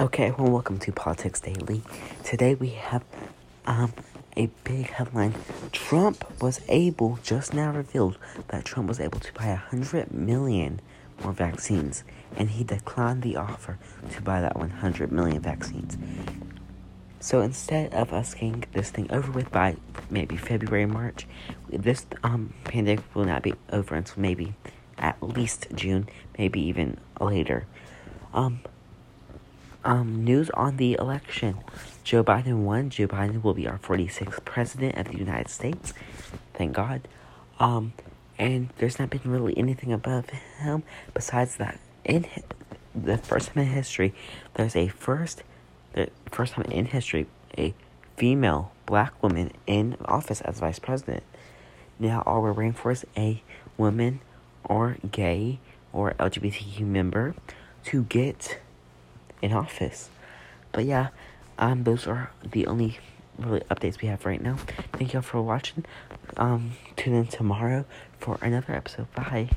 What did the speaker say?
Okay, well, welcome to Politics Daily. Today we have um, a big headline. Trump was able, just now revealed, that Trump was able to buy a hundred million more vaccines, and he declined the offer to buy that 100 million vaccines. So instead of us getting this thing over with by maybe February, March, this um, pandemic will not be over until maybe at least June, maybe even later. Um, um, news on the election. Joe Biden won. Joe Biden will be our 46th president of the United States. Thank God. Um, and there's not been really anything above him besides that. In the first time in history, there's a first, the first time in history, a female black woman in office as vice president. Now, all we're waiting for is a woman or gay or LGBTQ member to get in office. But yeah, um, those are the only really updates we have right now. Thank y'all for watching. Um, tune in tomorrow for another episode. Bye.